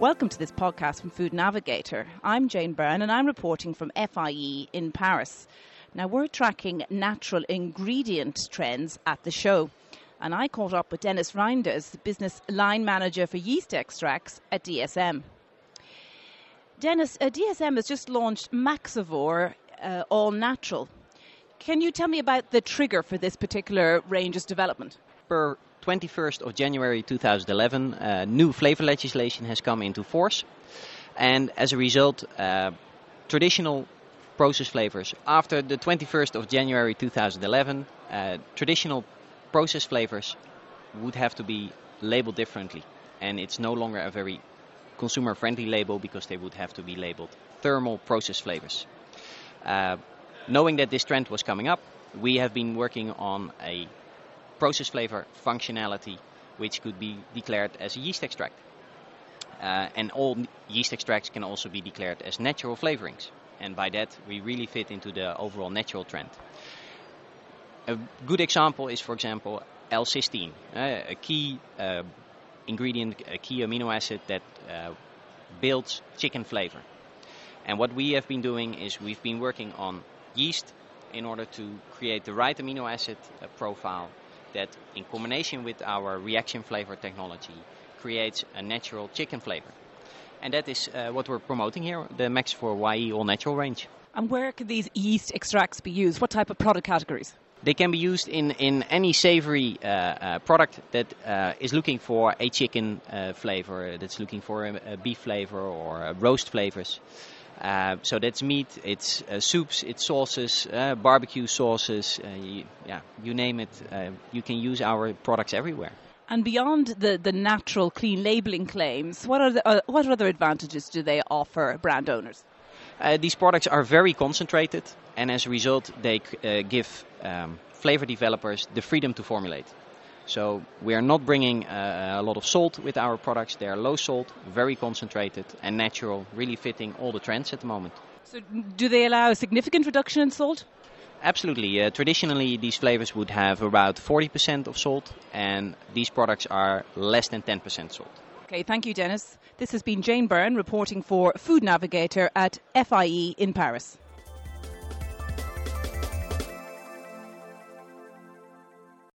Welcome to this podcast from Food Navigator. I'm Jane Byrne and I'm reporting from FIE in Paris. Now, we're tracking natural ingredient trends at the show. And I caught up with Dennis Reinders, business line manager for yeast extracts at DSM. Dennis, uh, DSM has just launched Maxavor uh, All Natural. Can you tell me about the trigger for this particular range's development? Per 21st of January 2011, uh, new flavor legislation has come into force. And as a result, uh, traditional process flavors, after the 21st of January 2011, uh, traditional process flavors would have to be labeled differently. And it's no longer a very consumer friendly label because they would have to be labeled thermal process flavors. Uh, knowing that this trend was coming up, we have been working on a process flavor functionality, which could be declared as a yeast extract. Uh, and all yeast extracts can also be declared as natural flavorings. And by that, we really fit into the overall natural trend. A good example is, for example, L-cysteine, uh, a key uh, ingredient, a key amino acid that uh, builds chicken flavor. And what we have been doing is we've been working on yeast in order to create the right amino acid uh, profile that in combination with our reaction flavor technology creates a natural chicken flavor. And that is uh, what we're promoting here, the Maxavor YE All Natural range. And where can these yeast extracts be used? What type of product categories? They can be used in, in any savory uh, uh, product that uh, is looking for a chicken uh, flavor, that's looking for a, a beef flavor or roast flavors. Uh, so that's meat, it's uh, soups, it's sauces, uh, barbecue sauces, uh, you, yeah, you name it. Uh, you can use our products everywhere. And beyond the, the natural clean labeling claims, what, are the, what other advantages do they offer brand owners? these products are very concentrated, and as a result, they give um, flavor developers the freedom to formulate. So we are not bringing uh, a lot of salt with our products. They are low salt, very concentrated and natural, really fitting all the trends at the moment. So do they allow a significant reduction in salt? Absolutely. Uh, traditionally, these flavors would have about 40% of salt, and these products are less than 10% salt. Okay, thank you, Dennis. This has been Jane Byrne reporting for Food Navigator at FIE in Paris.